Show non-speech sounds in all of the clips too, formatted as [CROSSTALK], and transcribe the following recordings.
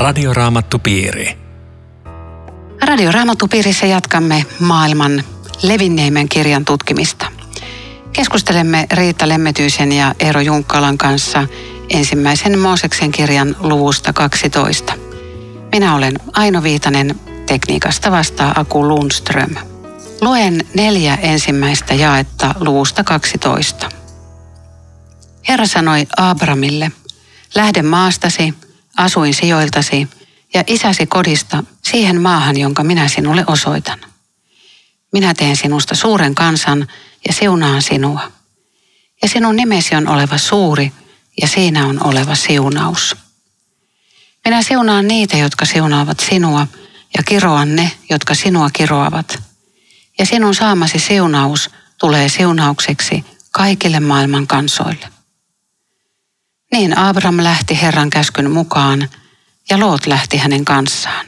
Radioraamattupiiri. Radioraamattupiirissä jatkamme maailman levinneimmän kirjan tutkimista. Keskustelemme Riitta Lemmetyisen ja Eero Junkkalan kanssa ensimmäisen Mooseksen kirjan luvusta 12. Minä olen Aino Viitanen, tekniikasta vastaa Aku Lundström. Luen neljä ensimmäistä jaetta luvusta 12. Herra sanoi Abramille, lähde maastasi, asuin sijoiltasi ja isäsi kodista siihen maahan, jonka minä sinulle osoitan. Minä teen sinusta suuren kansan ja siunaan sinua. Ja sinun nimesi on oleva suuri ja siinä on oleva siunaus. Minä siunaan niitä, jotka siunaavat sinua ja kiroan ne, jotka sinua kiroavat. Ja sinun saamasi siunaus tulee siunaukseksi kaikille maailman kansoille. Niin Abram lähti Herran käskyn mukaan ja Loot lähti hänen kanssaan.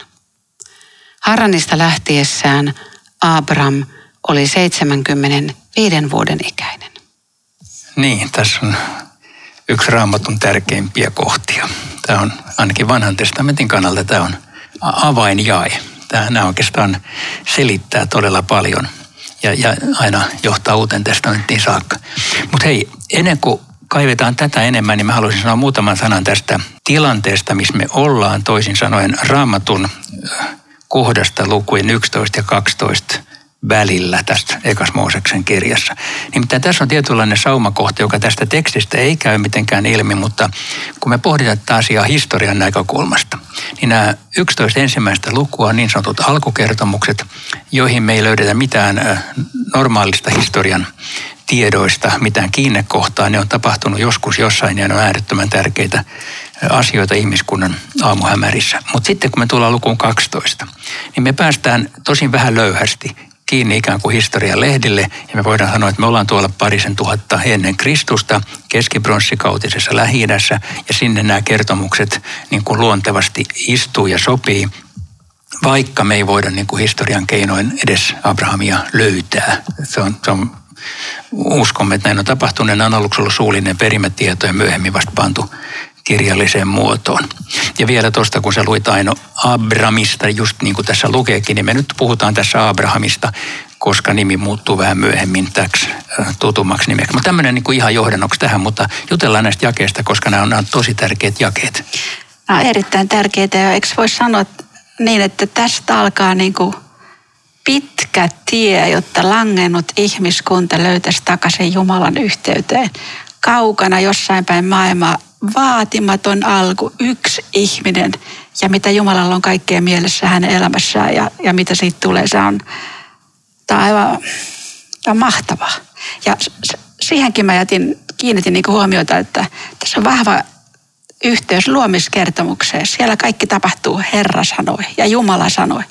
Haranista lähtiessään Abram oli 75 vuoden ikäinen. Niin, tässä on yksi raamatun tärkeimpiä kohtia. Tämä on ainakin vanhan testamentin kannalta tämä on avainjae. Tämä oikeastaan selittää todella paljon ja, ja aina johtaa uuteen testamenttiin saakka. Mutta hei, ennen kuin kaivetaan tätä enemmän, niin mä haluaisin sanoa muutaman sanan tästä tilanteesta, missä me ollaan toisin sanoen raamatun äh, kohdasta lukujen 11 ja 12 välillä tästä Ekas Mooseksen kirjassa. Nimittäin tässä on tietynlainen saumakohta, joka tästä tekstistä ei käy mitenkään ilmi, mutta kun me pohditaan tätä asiaa historian näkökulmasta, niin nämä 11 ensimmäistä lukua on niin sanotut alkukertomukset, joihin me ei löydetä mitään äh, normaalista historian tiedoista mitään kiinnekohtaa. Ne on tapahtunut joskus jossain ja ne on äärettömän tärkeitä asioita ihmiskunnan aamuhämärissä. Mutta sitten kun me tullaan lukuun 12, niin me päästään tosin vähän löyhästi kiinni ikään kuin historian lehdille ja me voidaan sanoa, että me ollaan tuolla parisen tuhatta ennen Kristusta keskibronssikauttisessa lähi ja sinne nämä kertomukset niin kuin luontevasti istuu ja sopii vaikka me ei voida niin kuin historian keinoin edes Abrahamia löytää. Se on, se on uskomme, että näin on tapahtunut. Nämä on aluksi ollut suullinen perimätieto ja myöhemmin vasta pantu kirjalliseen muotoon. Ja vielä tuosta, kun sä luit Aino Abramista, just niin kuin tässä lukeekin, niin me nyt puhutaan tässä Abrahamista, koska nimi muuttuu vähän myöhemmin täksi tutummaksi nimeksi. Mutta tämmöinen niin ihan johdannoksi tähän, mutta jutellaan näistä jakeista, koska nämä on, nämä on tosi tärkeät jakeet. Nämä on erittäin tärkeitä ja eikö voi sanoa niin, että tästä alkaa niin kuin pitkä tie, jotta langennut ihmiskunta löytäisi takaisin Jumalan yhteyteen. Kaukana jossain päin maailmaa vaatimaton alku, yksi ihminen ja mitä Jumalalla on kaikkea mielessä hänen elämässään ja, ja mitä siitä tulee, se on, tämä on aivan tämä on mahtavaa. Ja siihenkin mä jätin, kiinnitin niin huomiota, että tässä on vahva yhteys luomiskertomukseen. Siellä kaikki tapahtuu Herra sanoi ja Jumala sanoi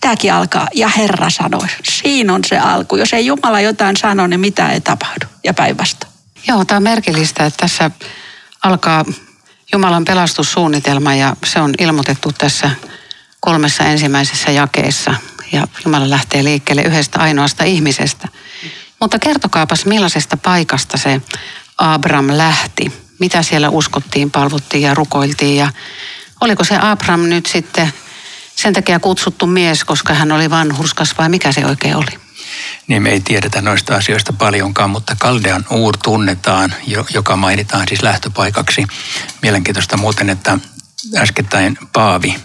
tämäkin alkaa, ja Herra sanoi. Siinä on se alku. Jos ei Jumala jotain sano, niin mitä ei tapahdu. Ja päinvastoin. Joo, tämä on merkillistä, että tässä alkaa Jumalan pelastussuunnitelma ja se on ilmoitettu tässä kolmessa ensimmäisessä jakeessa. Ja Jumala lähtee liikkeelle yhdestä ainoasta ihmisestä. Mutta kertokaapas millaisesta paikasta se Abram lähti. Mitä siellä uskottiin, palvottiin ja rukoiltiin ja oliko se Abram nyt sitten sen takia kutsuttu mies, koska hän oli vanhurskas vai mikä se oikein oli? Niin me ei tiedetä noista asioista paljonkaan, mutta Kaldean uur tunnetaan, joka mainitaan siis lähtöpaikaksi. Mielenkiintoista muuten, että äskettäin Paavi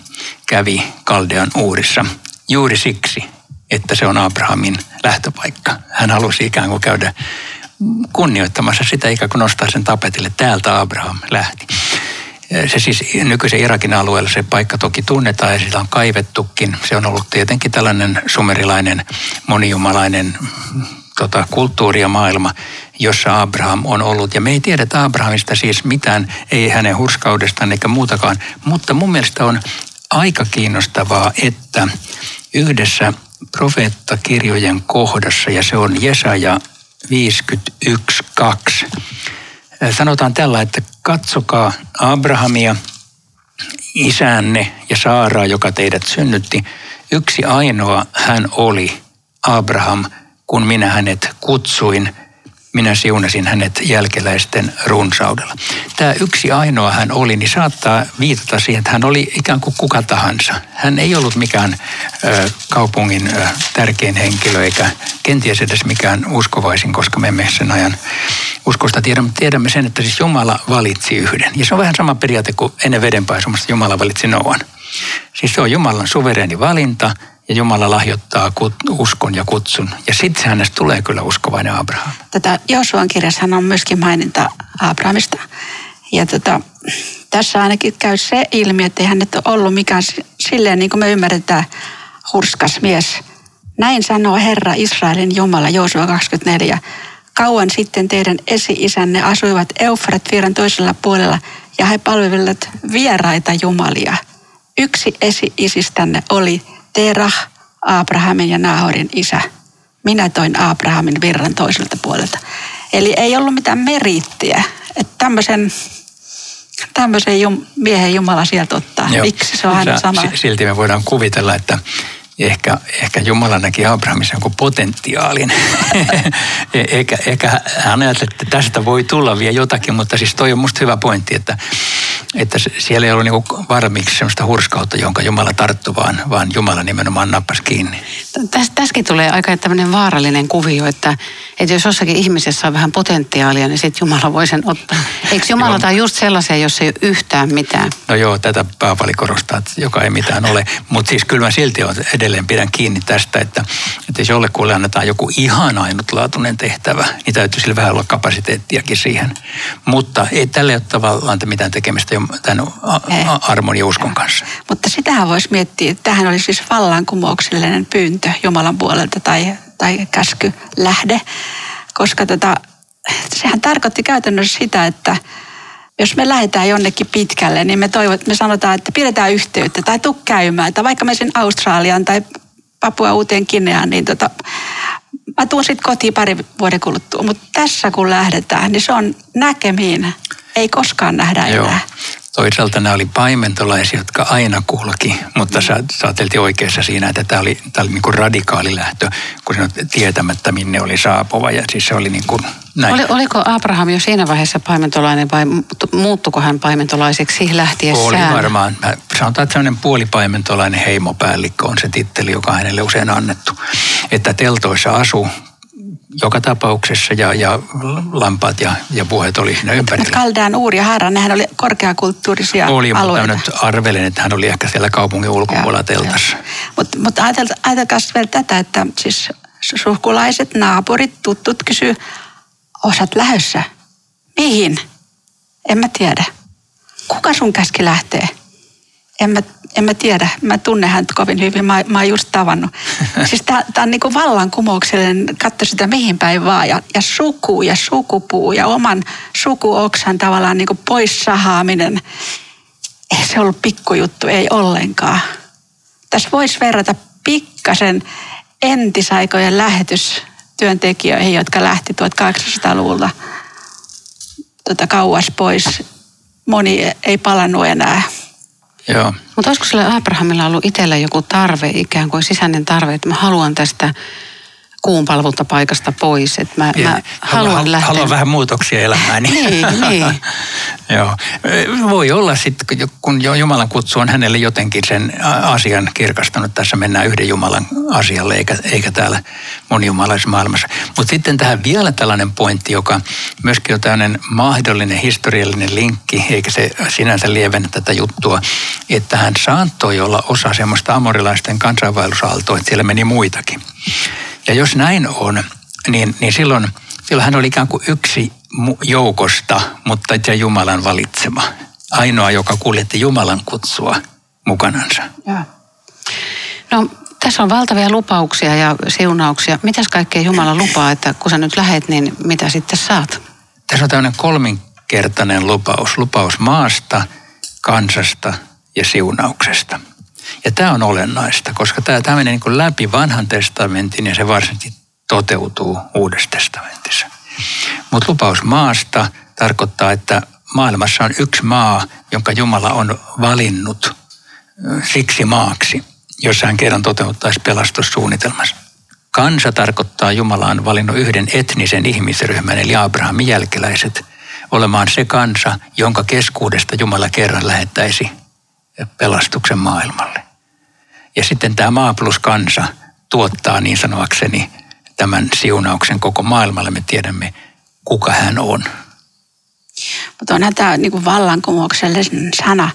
kävi Kaldean uurissa juuri siksi, että se on Abrahamin lähtöpaikka. Hän halusi ikään kuin käydä kunnioittamassa sitä ikään kuin nostaa sen tapetille. Täältä Abraham lähti. Se siis nykyisen Irakin alueella se paikka toki tunnetaan ja sitä on kaivettukin. Se on ollut tietenkin tällainen sumerilainen, monijumalainen tota, kulttuuri ja maailma, jossa Abraham on ollut. Ja me ei tiedetä Abrahamista siis mitään, ei hänen hurskaudestaan eikä muutakaan. Mutta mun mielestä on aika kiinnostavaa, että yhdessä profeettakirjojen kohdassa, ja se on Jesaja 51.2, sanotaan tällä, että katsokaa Abrahamia, isänne ja Saaraa, joka teidät synnytti. Yksi ainoa hän oli, Abraham, kun minä hänet kutsuin. Minä siunasin hänet jälkeläisten runsaudella. Tämä yksi ainoa hän oli, niin saattaa viitata siihen, että hän oli ikään kuin kuka tahansa. Hän ei ollut mikään ö, kaupungin ö, tärkein henkilö eikä kenties edes mikään uskovaisin, koska me emme sen ajan uskosta tiedä, mutta tiedämme sen, että siis Jumala valitsi yhden. Ja se on vähän sama periaate kuin ennen vedenpaisumasta Jumala valitsi Noan. Siis se on Jumalan suvereeni valinta ja Jumala lahjoittaa uskon ja kutsun. Ja sitten hänestä tulee kyllä uskovainen Abraham. Tätä Josuan kirjassa on myöskin maininta Abrahamista. Ja tota, tässä ainakin käy se ilmi, että ei hänet ole ollut mikään silleen, niin kuin me ymmärretään, hurskas mies. Näin sanoo Herra Israelin Jumala, Joosua 24. Kauan sitten teidän esi-isänne asuivat Eufrat viiran toisella puolella ja he palvelivat vieraita jumalia. Yksi esi-isistänne oli Terah, Abrahamin ja Nahorin isä. Minä toin Abrahamin virran toiselta puolelta. Eli ei ollut mitään meriittiä, että tämmöisen, tämmöisen jum, miehen Jumala sieltä ottaa. Joo. Miksi se on aina sama? Silti me voidaan kuvitella, että ehkä, ehkä Jumala näki Abrahamissa jonkun potentiaalin. [LAUGHS] E, eikä, eikä hän ajatteli, että tästä voi tulla vielä jotakin, mutta siis toi on musta hyvä pointti, että, että siellä ei ollut niinku varmiksi sellaista hurskautta, jonka Jumala tarttu, vaan, vaan Jumala nimenomaan nappasi kiinni. Täs, tässäkin tulee aika tämmöinen vaarallinen kuvio, että, että jos jossakin ihmisessä on vähän potentiaalia, niin sitten Jumala voi sen ottaa. Eikö Jumala tai just sellaisia, jos ei ole yhtään mitään? No joo, tätä Paavali korostaa, että joka ei mitään ole. Mutta siis kyllä mä silti on edelleen pidän kiinni tästä, että, että jos jollekulle annetaan joku ihan ainutlaatuinen tehtävä, niin täytyy sillä vähän olla kapasiteettiakin siihen. Mutta ei tälle ole tavallaan mitään tekemistä tämän armon ja uskon kanssa. Mutta sitähän voisi miettiä, että tähän oli siis vallankumouksellinen pyyntö Jumalan puolelta tai, tai käsky lähde, koska tota, sehän tarkoitti käytännössä sitä, että jos me lähdetään jonnekin pitkälle, niin me, toivot, me sanotaan, että pidetään yhteyttä tai tuu käymään. Tai vaikka me sen Australian tai Papua uuteen Kineaan, niin tota, mä tuun sitten kotiin pari vuoden kuluttua. Mutta tässä kun lähdetään, niin se on näkemiin. Ei koskaan nähdä Joo. enää. Toisaalta nämä oli paimentolaisia, jotka aina kulki, mutta sä, sä oikeassa siinä, että tämä oli, tämä oli niin kuin radikaali lähtö, kun sinä tietämättä minne oli saapuva. Ja siis se oli niin kuin näin. Oli, oliko Abraham jo siinä vaiheessa paimentolainen vai muuttuko hän paimentolaiseksi lähtiessään? Oli varmaan. Mä sanotaan, että sellainen puolipaimentolainen heimopäällikkö on se titteli, joka hänelle usein annettu. Että teltoissa asu joka tapauksessa ja, ja lampaat ja, ja puheet oli siinä ympärillä. Kaldaan Uuri ja Haara, nehän oli korkeakulttuurisia oli, alueita. Oli, mutta nyt arvelen, että hän oli ehkä siellä kaupungin ulkopuolella teltassa. Mutta mut ajatelkaa vielä tätä, että siis suhkulaiset, naapurit, tuttut kysyy, osat lähössä. Mihin? En mä tiedä. Kuka sun käski lähtee? En mä, en mä tiedä. Mä tunnen häntä kovin hyvin. Mä, mä oon just tavannut. [LAUGHS] siis tää, tää on niinku vallankumouksellinen. Katso sitä mihin päin vaan. Ja, ja suku ja sukupuu ja oman sukuoksan tavallaan niinku pois sahaaminen. Ei se ollut pikkujuttu, ei ollenkaan. Tässä voisi verrata pikkasen entisaikojen lähetystyöntekijöihin, jotka lähti 1800-luvulla tota, kauas pois. Moni ei palannut enää Joo. Mutta olisiko sillä Abrahamilla ollut itsellä joku tarve, ikään kuin sisäinen tarve, että mä haluan tästä kuunpalvontapaikasta pois. Että mä, mä haluan haluan lähteä. Haluan vähän muutoksia elämääni. niin, [LAUGHS] niin. Joo. Voi olla sitten, kun Jumalan kutsu on hänelle jotenkin sen asian kirkastanut. Tässä mennään yhden Jumalan asialle, eikä, eikä täällä monijumalaisessa maailmassa. Mutta sitten tähän vielä tällainen pointti, joka myöskin on tällainen mahdollinen historiallinen linkki, eikä se sinänsä lievennä tätä juttua, että hän saattoi olla osa semmoista amorilaisten kansainvaellusaaltoa, että siellä meni muitakin. Ja jos näin on, niin, niin silloin, silloin hän oli ikään kuin yksi joukosta, mutta se Jumalan valitsema. Ainoa, joka kuljetti Jumalan kutsua mukanansa. Ja. No, tässä on valtavia lupauksia ja siunauksia. Mitäs kaikkea Jumala lupaa, että kun sä nyt lähet, niin mitä sitten saat? Tässä on tämmöinen kolminkertainen lupaus. Lupaus maasta, kansasta ja siunauksesta. Ja tämä on olennaista, koska tämä, tämä menee niin läpi vanhan testamentin ja se varsinkin toteutuu uudessa testamentissa. Mutta lupaus maasta tarkoittaa, että maailmassa on yksi maa, jonka Jumala on valinnut siksi maaksi, jos hän kerran toteuttaisi pelastussuunnitelmassa. Kansa tarkoittaa Jumala on valinnut yhden etnisen ihmisryhmän, eli Abrahamin jälkeläiset, olemaan se kansa, jonka keskuudesta Jumala kerran lähettäisi pelastuksen maailmalle. Ja sitten tämä maa plus kansa tuottaa niin sanoakseni tämän siunauksen koko maailmalle. Me tiedämme, kuka hän on. Mutta onhan tämä niin vallankumouksellinen sana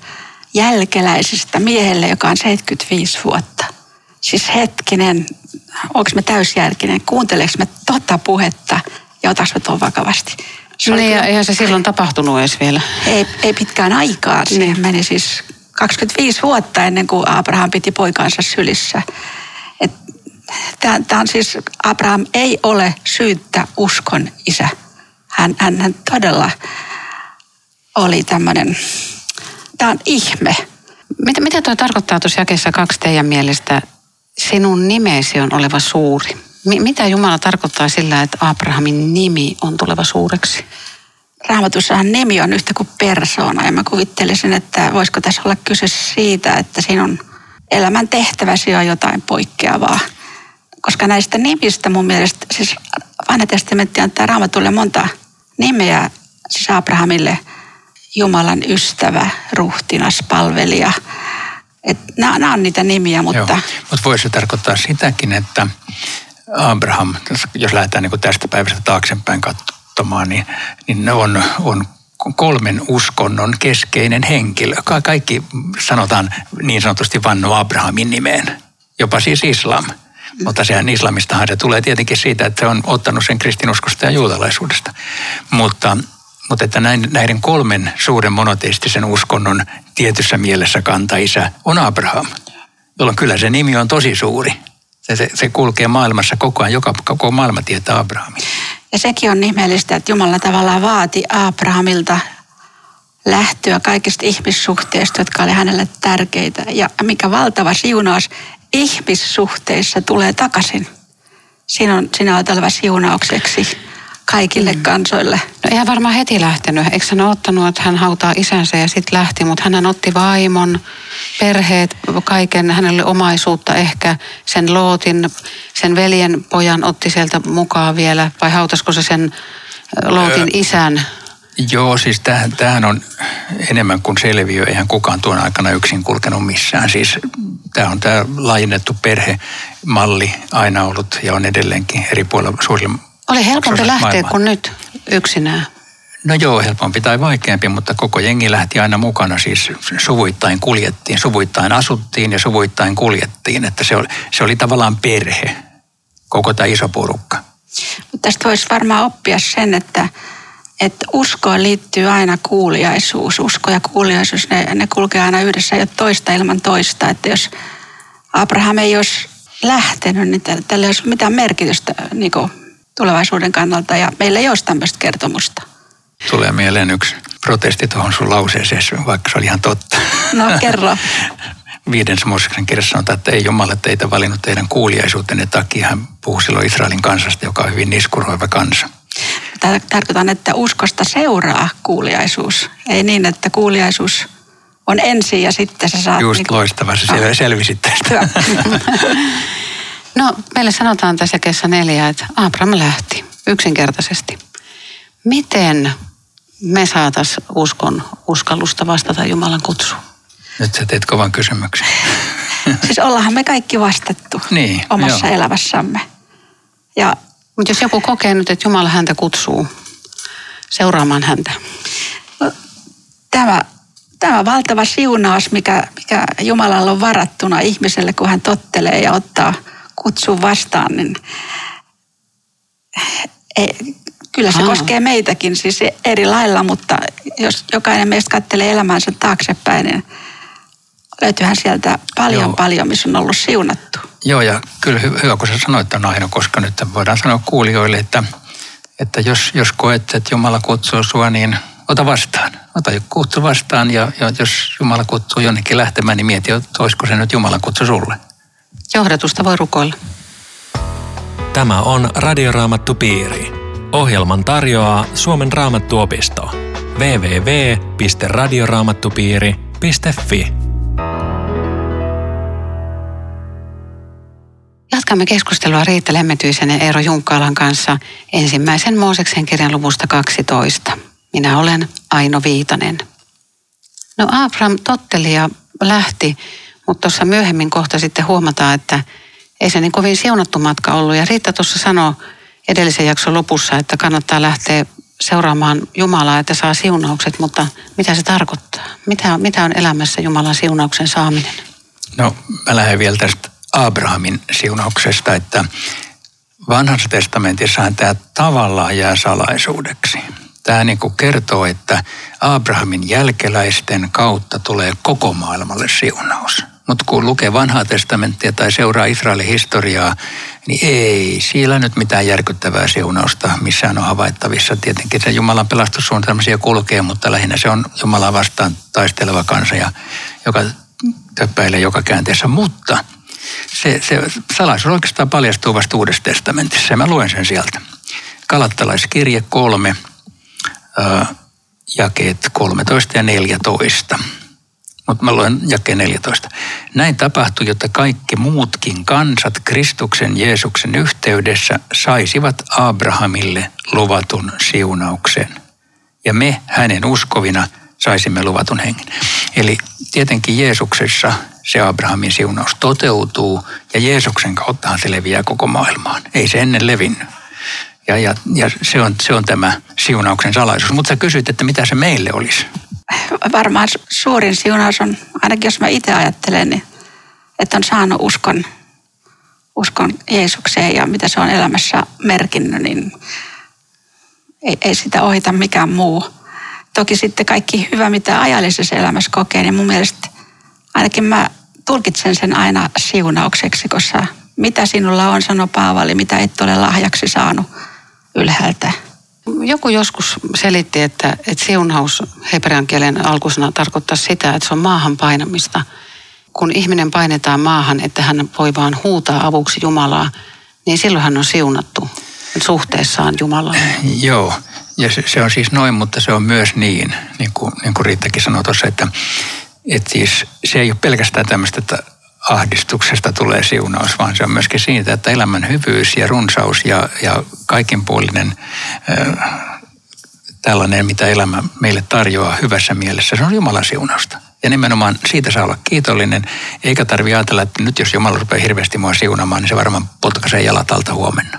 jälkeläisestä miehelle, joka on 75 vuotta. Siis hetkinen, onko me täysjärkinen, kuunteleeko me tota puhetta ja otaks me tuon vakavasti? Se niin, ja eihän se silloin tapahtunut edes vielä. Ei, ei pitkään aikaa. Siihen niin. meni siis 25 vuotta ennen kuin Abraham piti poikaansa sylissä. Tämä on siis, Abraham ei ole syyttä uskon isä. Hän, hän, hän todella oli tämmöinen, tämä on ihme. Mitä, mitä tuo tarkoittaa tuossa jakeessa kaksi teidän mielestä? Sinun nimesi on oleva suuri. M- mitä Jumala tarkoittaa sillä, että Abrahamin nimi on tuleva suureksi? Raamatussahan nimi on yhtä kuin persoona ja mä kuvittelisin, että voisiko tässä olla kyse siitä, että sinun elämän tehtäväsi on jotain poikkeavaa. Koska näistä nimistä mun mielestä, siis vanha testamentti antaa raamatulle monta nimeä, siis Abrahamille Jumalan ystävä, ruhtinas, palvelija. Nämä, nämä on niitä nimiä, mutta... Joo, mutta voisi se tarkoittaa sitäkin, että Abraham, jos lähdetään niin tästä päivästä taaksepäin katsomaan, niin, niin ne on, on kolmen uskonnon keskeinen henkilö. Ka- kaikki sanotaan niin sanotusti vanno Abrahamin nimeen, jopa siis islam. Mutta sehän islamistahan se tulee tietenkin siitä, että se on ottanut sen kristinuskosta ja juutalaisuudesta. Mutta, mutta että näiden kolmen suuren monoteistisen uskonnon tietyssä mielessä kantaisä on Abraham, jolloin kyllä se nimi on tosi suuri. Se, se, se kulkee maailmassa koko ajan, joka, koko maailma tietää Abrahamin. Ja sekin on ihmeellistä, että Jumala tavallaan vaati Abrahamilta lähtöä kaikista ihmissuhteista, jotka oli hänelle tärkeitä. Ja mikä valtava siunaus ihmissuhteissa tulee takaisin. Siinä on, siinä siunaukseksi kaikille mm. kansoille. No eihän varmaan heti lähtenyt. Eikö hän ottanut, että hän hautaa isänsä ja sitten lähti, mutta hän otti vaimon, perheet, kaiken, hänelle omaisuutta ehkä, sen lootin, sen veljen pojan otti sieltä mukaan vielä, vai hautasko se sen lootin isän? Joo, siis tämähän, tämähän on enemmän kuin selviö. Eihän kukaan tuon aikana yksin kulkenut missään. Siis tämä on tämä laajennettu perhemalli aina ollut ja on edelleenkin eri puolilla suurilla Oli helpompi lähteä maailmaa. kuin nyt yksinään. No joo, helpompi tai vaikeampi, mutta koko jengi lähti aina mukana. Siis suvuittain kuljettiin, suvuittain asuttiin ja suvuittain kuljettiin. Että se oli, se oli tavallaan perhe, koko tämä iso porukka. Mutta tästä voisi varmaan oppia sen, että että uskoon liittyy aina kuuliaisuus. Usko ja kuuliaisuus, ne, ne kulkee aina yhdessä, ei ole toista ilman toista. Että jos Abraham ei olisi lähtenyt, niin tällä ei olisi mitään merkitystä niin tulevaisuuden kannalta ja meillä ei olisi tämmöistä kertomusta. Tulee mieleen yksi protesti tuohon sun lauseeseen, vaikka se oli ihan totta. No kerro. [LAUGHS] Viiden Mooseksen kirjassa sanotaan, että ei Jumala teitä valinnut teidän kuuliaisuutenne takia. Hän puhuu silloin Israelin kansasta, joka on hyvin niskuroiva kansa. Tarkoitan, että uskosta seuraa kuuliaisuus. Ei niin, että kuuliaisuus on ensin ja sitten sä saat... Just niin loistava, se ah. selvisit tästä. [LAUGHS] no, meille sanotaan tässä kesä neljä, että Abraham lähti yksinkertaisesti. Miten me saatas uskon uskallusta vastata Jumalan kutsuun? Nyt sä teet kovan kysymyksen. [LAUGHS] siis ollaanhan me kaikki vastattu niin, omassa joo. elämässämme. Ja mutta jos joku kokee nyt, että Jumala häntä kutsuu seuraamaan häntä. No, tämä, tämä valtava siunaus, mikä, mikä Jumalalla on varattuna ihmiselle, kun hän tottelee ja ottaa kutsun vastaan, niin ei, kyllä se Aa. koskee meitäkin siis eri lailla, mutta jos jokainen meistä katselee elämäänsä taaksepäin, niin löytyyhän sieltä paljon Joo. paljon, missä on ollut siunattu. Joo, ja kyllä hyvä, kun sä sanoit tämän aina, koska nyt voidaan sanoa kuulijoille, että, että jos, jos koet, että Jumala kutsuu sua, niin ota vastaan. Ota kutsu vastaan, ja, ja jos Jumala kutsuu jonnekin lähtemään, niin mieti, olisiko se nyt Jumala kutsu sulle. Johdatusta voi rukoilla. Tämä on Radioraamattu Piiri. Ohjelman tarjoaa Suomen raamattuopisto. www.radioraamattupiiri.fi Jatkamme keskustelua Riitta Lemmetyisen ja Eero Junkkaalan kanssa ensimmäisen Mooseksen kirjan luvusta 12. Minä olen Aino Viitanen. No Abraham totteli ja lähti, mutta tuossa myöhemmin kohta sitten huomataan, että ei se niin kovin siunattu matka ollut. Ja Riitta tuossa sanoi edellisen jakson lopussa, että kannattaa lähteä seuraamaan Jumalaa, että saa siunaukset, mutta mitä se tarkoittaa? Mitä, mitä on elämässä Jumalan siunauksen saaminen? No mä lähden vielä tästä Abrahamin siunauksesta, että vanhassa testamentissahan tämä tavallaan jää salaisuudeksi. Tämä niin kuin kertoo, että Abrahamin jälkeläisten kautta tulee koko maailmalle siunaus. Mutta kun lukee vanhaa testamenttia tai seuraa Israelin historiaa, niin ei siellä nyt mitään järkyttävää siunausta missään on havaittavissa. Tietenkin se Jumalan pelastussuunnitelma siellä kulkee, mutta lähinnä se on Jumalaa vastaan taisteleva kansa, ja, joka töppäilee joka käänteessä. Mutta se, se salaisuus oikeastaan paljastuu vasta Uudessa testamentissa ja mä luen sen sieltä. Kalattalaiskirje 3, äh, jakeet 13 ja 14 mutta mä luen jakeen 14. Näin tapahtui, jotta kaikki muutkin kansat Kristuksen Jeesuksen yhteydessä saisivat Abrahamille luvatun siunauksen. Ja me hänen uskovina saisimme luvatun hengen. Eli tietenkin Jeesuksessa se Abrahamin siunaus toteutuu ja Jeesuksen kauttahan se leviää koko maailmaan. Ei se ennen levinnyt. Ja, ja, ja se, on, se on tämä siunauksen salaisuus. Mutta sä kysyt, että mitä se meille olisi? Varmaan suurin siunaus on, ainakin jos mä itse ajattelen, niin, että on saanut uskon, uskon Jeesukseen ja mitä se on elämässä merkinnyt, niin ei, ei sitä ohita mikään muu. Toki sitten kaikki hyvä, mitä ajallisessa elämässä kokee, niin mun mielestä ainakin mä tulkitsen sen aina siunaukseksi, koska mitä sinulla on, sanoi Paavali, mitä et ole lahjaksi saanut ylhäältä joku joskus selitti, että, että siunaus hebrean kielen alkusana tarkoittaa sitä, että se on maahan painamista. Kun ihminen painetaan maahan, että hän voi vaan huutaa avuksi Jumalaa, niin silloin hän on siunattu suhteessaan Jumalaan. [CLEARS THROAT] Joo, ja se, se on siis noin, mutta se on myös niin, niin kuin, niin kuin Riittakin sanoi tuossa, että, että siis se ei ole pelkästään tämmöistä, että ahdistuksesta tulee siunaus, vaan se on myöskin siitä, että elämän hyvyys ja runsaus ja, ja kaikinpuolinen äh, tällainen, mitä elämä meille tarjoaa hyvässä mielessä, se on Jumalan siunausta. Ja nimenomaan siitä saa olla kiitollinen, eikä tarvitse ajatella, että nyt jos Jumala rupeaa hirveästi mua siunamaan, niin se varmaan potkaisee jalat alta huomenna.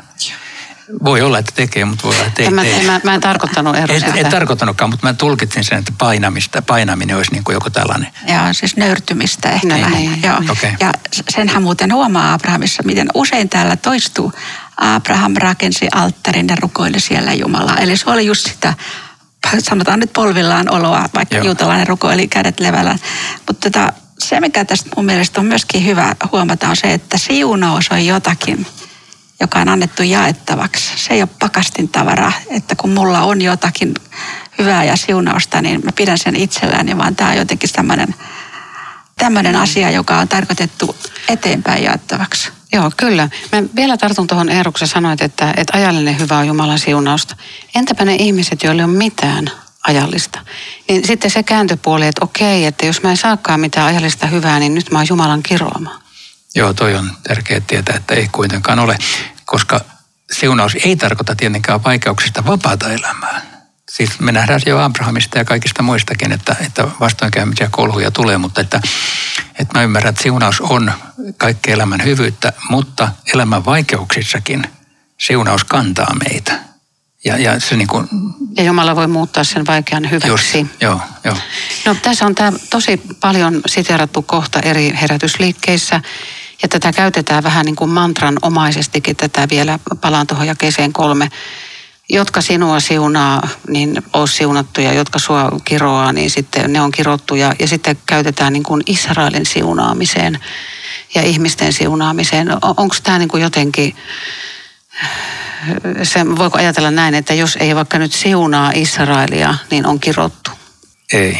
Voi olla, että tekee, mutta voi olla, että ei en, mä, en, mä, mä en tarkoittanut ero En, en tarkoittanutkaan, mutta mä tulkitsin sen, että painamista, painaminen olisi niin kuin joku tällainen. Joo, siis nöyrtymistä ehkä Niin, lähinnä. niin, Joo. Okei. Ja senhän muuten huomaa Abrahamissa, miten usein täällä toistuu. Abraham rakensi alttarin ja rukoili siellä Jumalaa. Eli se oli just sitä sanotaan nyt polvillaan oloa, vaikka Joo. juutalainen rukoili kädet levällä. Mutta tota, se, mikä tästä mun mielestä on myöskin hyvä huomata, on se, että siunaus on jotakin, joka on annettu jaettavaksi. Se ei ole pakastin tavara, että kun mulla on jotakin hyvää ja siunausta, niin mä pidän sen itselläni, vaan tämä on jotenkin tämmöinen tämmöinen asia, joka on tarkoitettu eteenpäin jaettavaksi. Joo, kyllä. Mä vielä tartun tuohon Eeruksen sanoit, että, että ajallinen hyvä on Jumalan siunausta. Entäpä ne ihmiset, joilla ei ole mitään ajallista? Niin sitten se kääntöpuoli, että okei, että jos mä en saakaan mitään ajallista hyvää, niin nyt mä oon Jumalan kiroama. Joo, toi on tärkeää tietää, että ei kuitenkaan ole, koska siunaus ei tarkoita tietenkään vaikeuksista vapaata elämää. Siis me nähdään jo Abrahamista ja kaikista muistakin, että, että vastoinkäymisiä kolhuja tulee, mutta että, että mä ymmärrän, että siunaus on kaikki elämän hyvyyttä, mutta elämän vaikeuksissakin siunaus kantaa meitä. Ja, ja se niin kuin, Ja Jumala voi muuttaa sen vaikean just, hyväksi. joo, joo. No tässä on tämä tosi paljon siteerattu kohta eri herätysliikkeissä. Ja tätä käytetään vähän niin kuin mantran omaisestikin. Tätä vielä palaan tuohon jakeeseen kolme. Jotka sinua siunaa, niin oo siunattu ja jotka sua kiroaa, niin sitten ne on kirottu. Ja, ja sitten käytetään niin kuin Israelin siunaamiseen ja ihmisten siunaamiseen. Onko tämä niin kuin jotenkin, se, voiko ajatella näin, että jos ei vaikka nyt siunaa Israelia, niin on kirottu? Ei.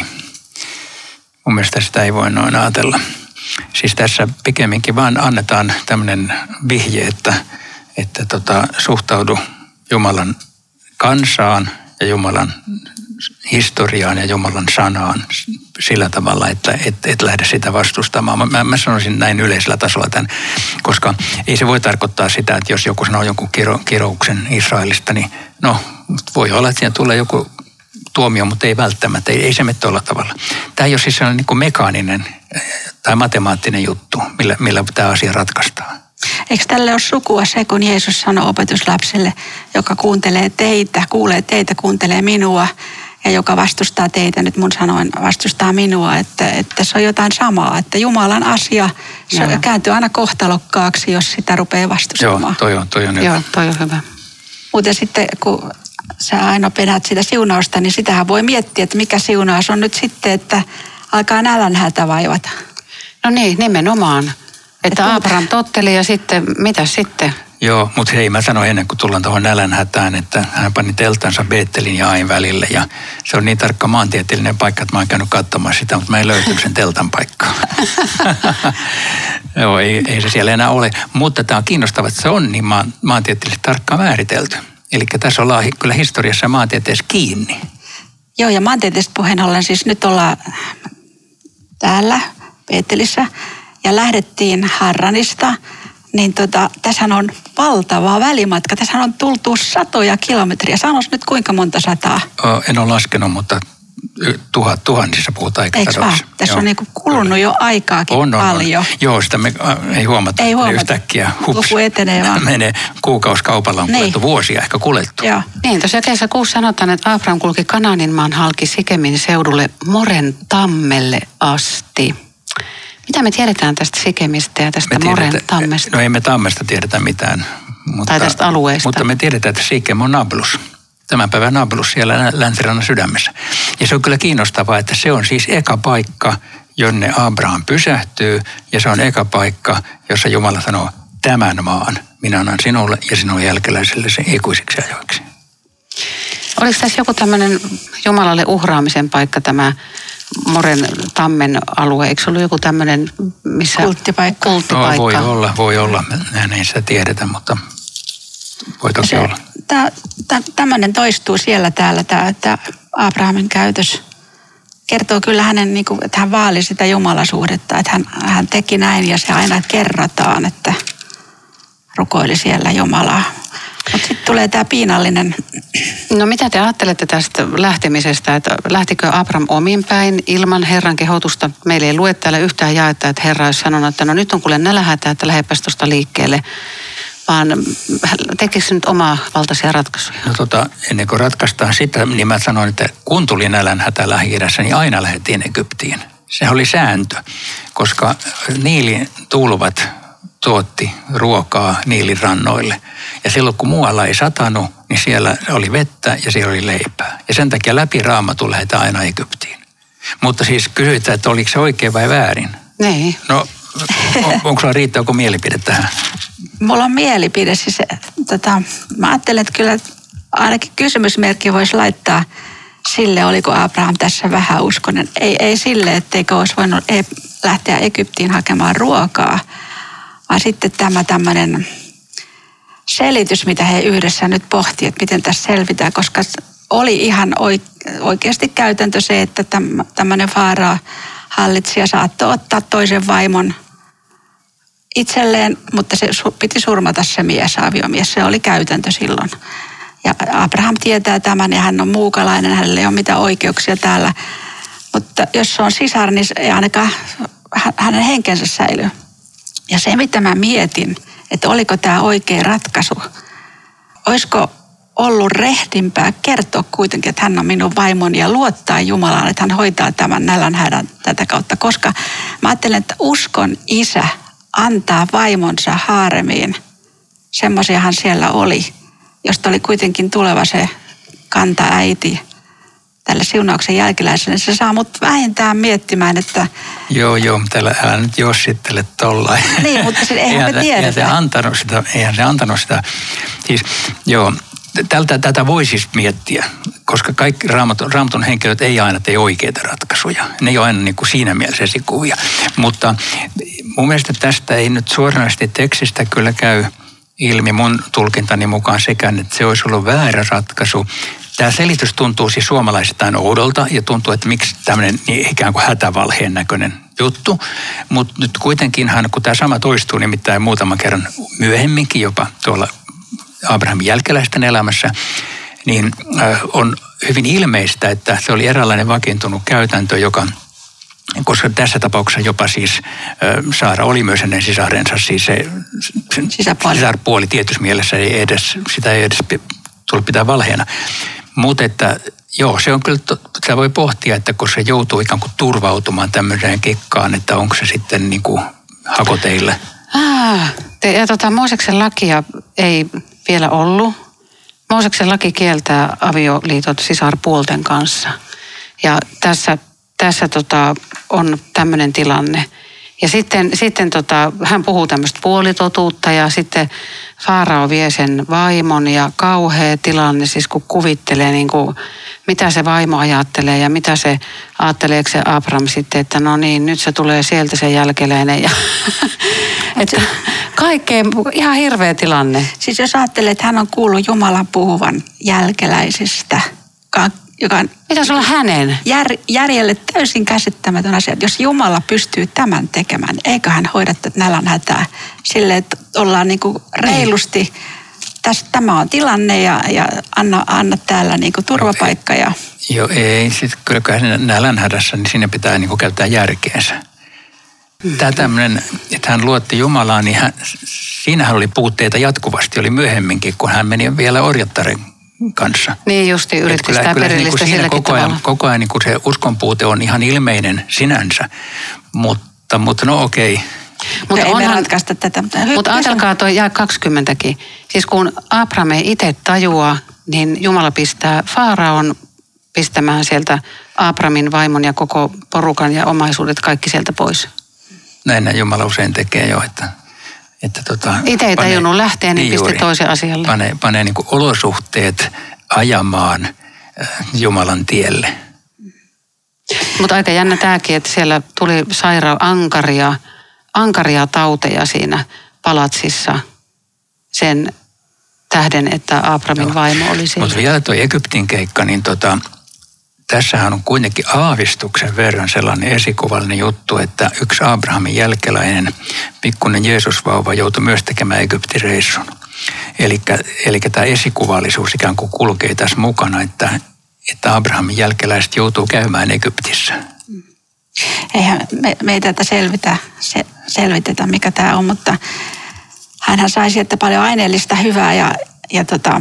Mun mielestä sitä ei voi noin ajatella. Siis tässä pikemminkin vaan annetaan tämmöinen vihje, että, että tota, suhtaudu Jumalan kansaan ja Jumalan historiaan ja Jumalan sanaan sillä tavalla, että et, et lähde sitä vastustamaan. Mä, mä sanoisin näin yleisellä tasolla tämän, koska ei se voi tarkoittaa sitä, että jos joku sanoo jonkun kiro, kirouksen Israelista, niin no, voi olla, että siihen tulee joku tuomio, mutta ei välttämättä, ei, ei se mene tuolla tavalla. Tämä ei ole siis sellainen niin mekaaninen tai matemaattinen juttu, millä, millä tämä asia ratkaistaan. Eikö tälle ole sukua se, kun Jeesus sanoi opetuslapselle, joka kuuntelee teitä, kuulee teitä, kuuntelee minua, ja joka vastustaa teitä, nyt mun sanoen vastustaa minua, että, että se on jotain samaa, että Jumalan asia se Joo. kääntyy aina kohtalokkaaksi, jos sitä rupeaa vastustamaan. Joo, toi on, toi on hyvä. Joo, toi on hyvä. Mutta sitten kun sä aina penät sitä siunausta, niin sitähän voi miettiä, että mikä siunaus on nyt sitten, että alkaa nälänhätä vaivata. No niin, nimenomaan. Että Et Abraham totteli ja sitten, mitä sitten? Joo, mutta hei, mä sanoin ennen kuin tullaan tuohon nälänhätään, että hän pani teltansa Beettelin ja Ain välille. Ja se on niin tarkka maantieteellinen paikka, että mä oon käynyt katsomaan sitä, mutta mä en löytynyt sen teltan paikkaa. [LAUGHS] Joo, ei, ei se siellä enää ole. Mutta tämä on kiinnostavaa, että se on niin maan, maantieteellisesti tarkkaan määritelty. Eli tässä ollaan kyllä historiassa maantieteessä kiinni. Joo, ja maantieteellisestä puheen ollen siis nyt ollaan täällä Beetelissä ja lähdettiin Harranista, niin tota, tässä on valtava välimatka. Tässä on tultu satoja kilometriä. Sanois nyt kuinka monta sataa? En ole laskenut, mutta tuhat, tuhansissa Eikö vaan? Tässä Joo. on niinku kulunut jo aikaakin on, on, paljon. On. Joo, sitä me ei huomata. Ei huomata. Yhtäkkiä hups, Luku etenee vaan. [LAUGHS] menee kuukausikaupalla on niin. kuljettu, vuosia ehkä kuljettu. Joo. Niin, tosiaan kesäkuussa sanotaan, että Abraham kulki Kananin maan halki Sikemin seudulle Moren tammelle asti. Mitä me tiedetään tästä Sikemistä ja tästä me Moren tiedetä, tammesta? No ei me tammesta tiedetä mitään. Mutta, tai tästä alueesta. Mutta me tiedetään, että Sikem on Nablus. Tämän päivän Nablus siellä länsirannan sydämessä. Ja se on kyllä kiinnostavaa, että se on siis eka paikka, jonne Abraham pysähtyy. Ja se on eka paikka, jossa Jumala sanoo, tämän maan minä annan sinulle ja sinun jälkeläiselle sen ikuisiksi ajoiksi. Oliko tässä joku tämmöinen Jumalalle uhraamisen paikka tämä Moren tammen alue, eikö se ollut joku tämmöinen, missä... Kulttipaikka. Kulttipaikka. No, voi olla, voi olla. Näin ei sitä tiedetä, mutta voi toki se, olla. Tämmöinen toistuu siellä täällä, tämä, että Abrahamin käytös kertoo kyllä hänen, niin kuin, että hän vaali sitä jumalasuhdetta, että hän, hän teki näin ja se aina kerrataan, että rukoili siellä Jumalaa. Mutta sitten tulee tämä piinallinen. No mitä te ajattelette tästä lähtemisestä, että lähtikö Abraham omin päin ilman Herran kehotusta? Meillä ei lue täällä yhtään jaetta, että Herra olisi sanonut, että no nyt on kuule nälähätä, että lähdepäs tuosta liikkeelle. Vaan tekikö se nyt omaa valtaisia ratkaisuja? No tota, ennen kuin ratkaistaan sitä, niin mä sanoin, että kun tuli nälänhätä lähi niin aina lähdettiin Egyptiin. Se oli sääntö, koska Niilin tulvat tuotti ruokaa Niilin rannoille. Ja silloin kun muualla ei satanut, niin siellä oli vettä ja siellä oli leipää. Ja sen takia läpi raamatu lähdetään aina Egyptiin. Mutta siis kysytään, että oliko se oikein vai väärin? Niin. No, on, onko sulla riittääkö mielipide tähän? Mulla on mielipide. Siis, tota, mä ajattelen, että kyllä ainakin kysymysmerkki voisi laittaa sille, oliko Abraham tässä vähän uskonen. Ei, ei sille, etteikö olisi voinut lähteä Egyptiin hakemaan ruokaa, vaan sitten tämä tämmöinen selitys, mitä he yhdessä nyt pohtivat, että miten tässä selvitään, koska oli ihan oikeasti käytäntö se, että tämmöinen vaaraa hallitsija saattoi ottaa toisen vaimon itselleen, mutta se piti surmata se mies, aviomies. Se oli käytäntö silloin. Ja Abraham tietää tämän ja hän on muukalainen, hänellä ei ole mitään oikeuksia täällä. Mutta jos se on sisar, niin ei ainakaan hänen henkensä säilyy. Ja se, mitä mä mietin, että oliko tämä oikea ratkaisu, olisiko ollut rehdimpää kertoa kuitenkin, että hän on minun vaimoni ja luottaa Jumalaan, että hän hoitaa tämän nälänhädän tätä kautta. Koska mä ajattelen, että uskon isä antaa vaimonsa haaremiin. Semmoisiahan siellä oli, josta oli kuitenkin tuleva se kanta-äiti tälle siunauksen jälkeläiselle. Se saa mut vähintään miettimään, että... Joo, joo, mutta älä nyt jossittele tollain. Niin, mutta se, eihän, eihän me tiedetä. Eihän se antanut sitä, eihän se antanut sitä. Siis, joo, tältä, tätä voi siis miettiä, koska kaikki raamatun, raamatun henkilöt ei aina tee oikeita ratkaisuja. Ne ei ole aina niin kuin siinä mielessä esikuvia. Mutta mun mielestä tästä ei nyt suoranaisesti tekstistä kyllä käy ilmi mun tulkintani mukaan sekään, että se olisi ollut väärä ratkaisu, tämä selitys tuntuu siis suomalaisittain oudolta ja tuntuu, että miksi tämmöinen niin ikään kuin hätävalheen näköinen juttu. Mutta nyt kuitenkinhan, kun tämä sama toistuu nimittäin muutaman kerran myöhemminkin jopa tuolla Abrahamin jälkeläisten elämässä, niin on hyvin ilmeistä, että se oli eräänlainen vakiintunut käytäntö, joka koska tässä tapauksessa jopa siis Saara oli myös hänen sisarensa, siis se Sisäpuoli. sisarpuoli tietyssä mielessä ei edes, sitä ei edes tullut pitää valheena. Mutta että joo, se on kyllä, sitä voi pohtia, että kun se joutuu ikään kuin turvautumaan tämmöiseen kekkaan, että onko se sitten niin kuin hakoteille. Ah, te, ja tota, Mooseksen lakia ei vielä ollut. Mooseksen laki kieltää avioliitot sisarpuolten kanssa. Ja tässä, tässä tota, on tämmöinen tilanne. Ja sitten, sitten tota, hän puhuu tämmöistä puolitotuutta ja sitten Faarao vie sen vaimon ja kauhea tilanne, siis kun kuvittelee niin kuin, mitä se vaimo ajattelee ja mitä se ajattelee se Abram sitten, että no niin, nyt se tulee sieltä se jälkeläinen. Ja, [LAUGHS] että kaikkea, ihan hirveä tilanne. Siis jos ajattelee, että hän on kuullut Jumalan puhuvan jälkeläisistä, joka on Pitäisi olla hänen. jär, järjelle täysin käsittämätön asia. Että Jos Jumala pystyy tämän tekemään, niin eikö hän hoida tätä nälänhätää sille, että ollaan niin kuin reilusti, tässä, tämä on tilanne ja, ja anna, anna täällä niin kuin turvapaikka. Ja, Joo, ei. Sitten kyllä kai siinä nälänhädässä, niin siinä pitää niin kuin käyttää järkeensä. Tämä tämmöinen, että hän luotti Jumalaa, niin hän, siinähän oli puutteita jatkuvasti, oli myöhemminkin, kun hän meni vielä orjattaren kanssa. Niin justi Että yritti sitä niin siinä koko ajan, tavalla. koko ajan niin kuin se uskonpuute on ihan ilmeinen sinänsä, mutta, mutta no okei. mutta ei me ratkaista tätä. Mutta, ajatelkaa tuo jää 20kin. Siis kun Abraham ei itse tajua, niin Jumala pistää Faaraon pistämään sieltä Abramin vaimon ja koko porukan ja omaisuudet kaikki sieltä pois. Näin Jumala usein tekee jo, että, että tota, Itse ei tajunnut lähteä, niin pisti juuri. toisen asialle. Panee, panee niin kuin olosuhteet ajamaan äh, Jumalan tielle. Mutta aika jännä tämäkin, että siellä tuli saira ankaria, ankaria tauteja siinä palatsissa sen tähden, että Abramin Joo. vaimo oli siellä. Mutta vielä tuo Egyptin keikka, niin tota, tässähän on kuitenkin aavistuksen verran sellainen esikuvallinen juttu, että yksi Abrahamin jälkeläinen, pikkuinen Jeesusvauva, joutui myös tekemään Egyptin reissun. Eli tämä esikuvallisuus ikään kuin kulkee tässä mukana, että, että Abrahamin jälkeläiset joutuu käymään Egyptissä. eihän me, me ei tätä selvitä, se, selvitetä, mikä tämä on, mutta hänhän sai sieltä paljon aineellista hyvää ja, ja tota,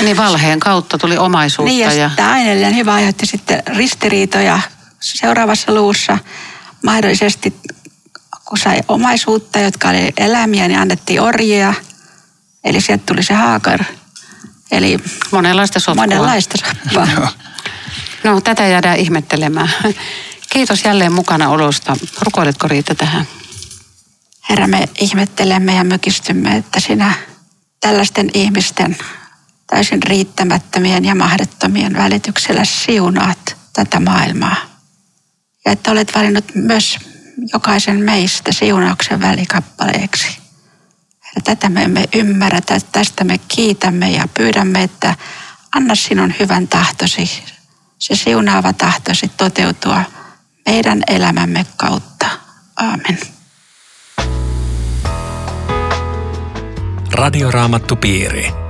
Niin valheen kautta tuli omaisuutta. niin ja, ja... tämä aineellinen hyvä aiheutti sitten ristiriitoja seuraavassa luussa. Mahdollisesti kun sai omaisuutta, jotka oli eläimiä, niin annettiin orjia. Eli sieltä tuli se haakar. Eli Monenlaista sotkua. monenlaista soppaa. No, tätä jäädään ihmettelemään. Kiitos jälleen mukana olosta. Rukoiletko Riitta tähän? Herra, me ihmettelemme ja mykistymme, että sinä tällaisten ihmisten täysin riittämättömien ja mahdottomien välityksellä siunaat tätä maailmaa. Ja että olet valinnut myös jokaisen meistä siunauksen välikappaleeksi. Herra, tätä me emme ymmärrä, tä- tästä me kiitämme ja pyydämme, että anna sinun hyvän tahtosi, se siunaava tahtosi toteutua meidän elämämme kautta. Aamen. Radioraamattupiiri.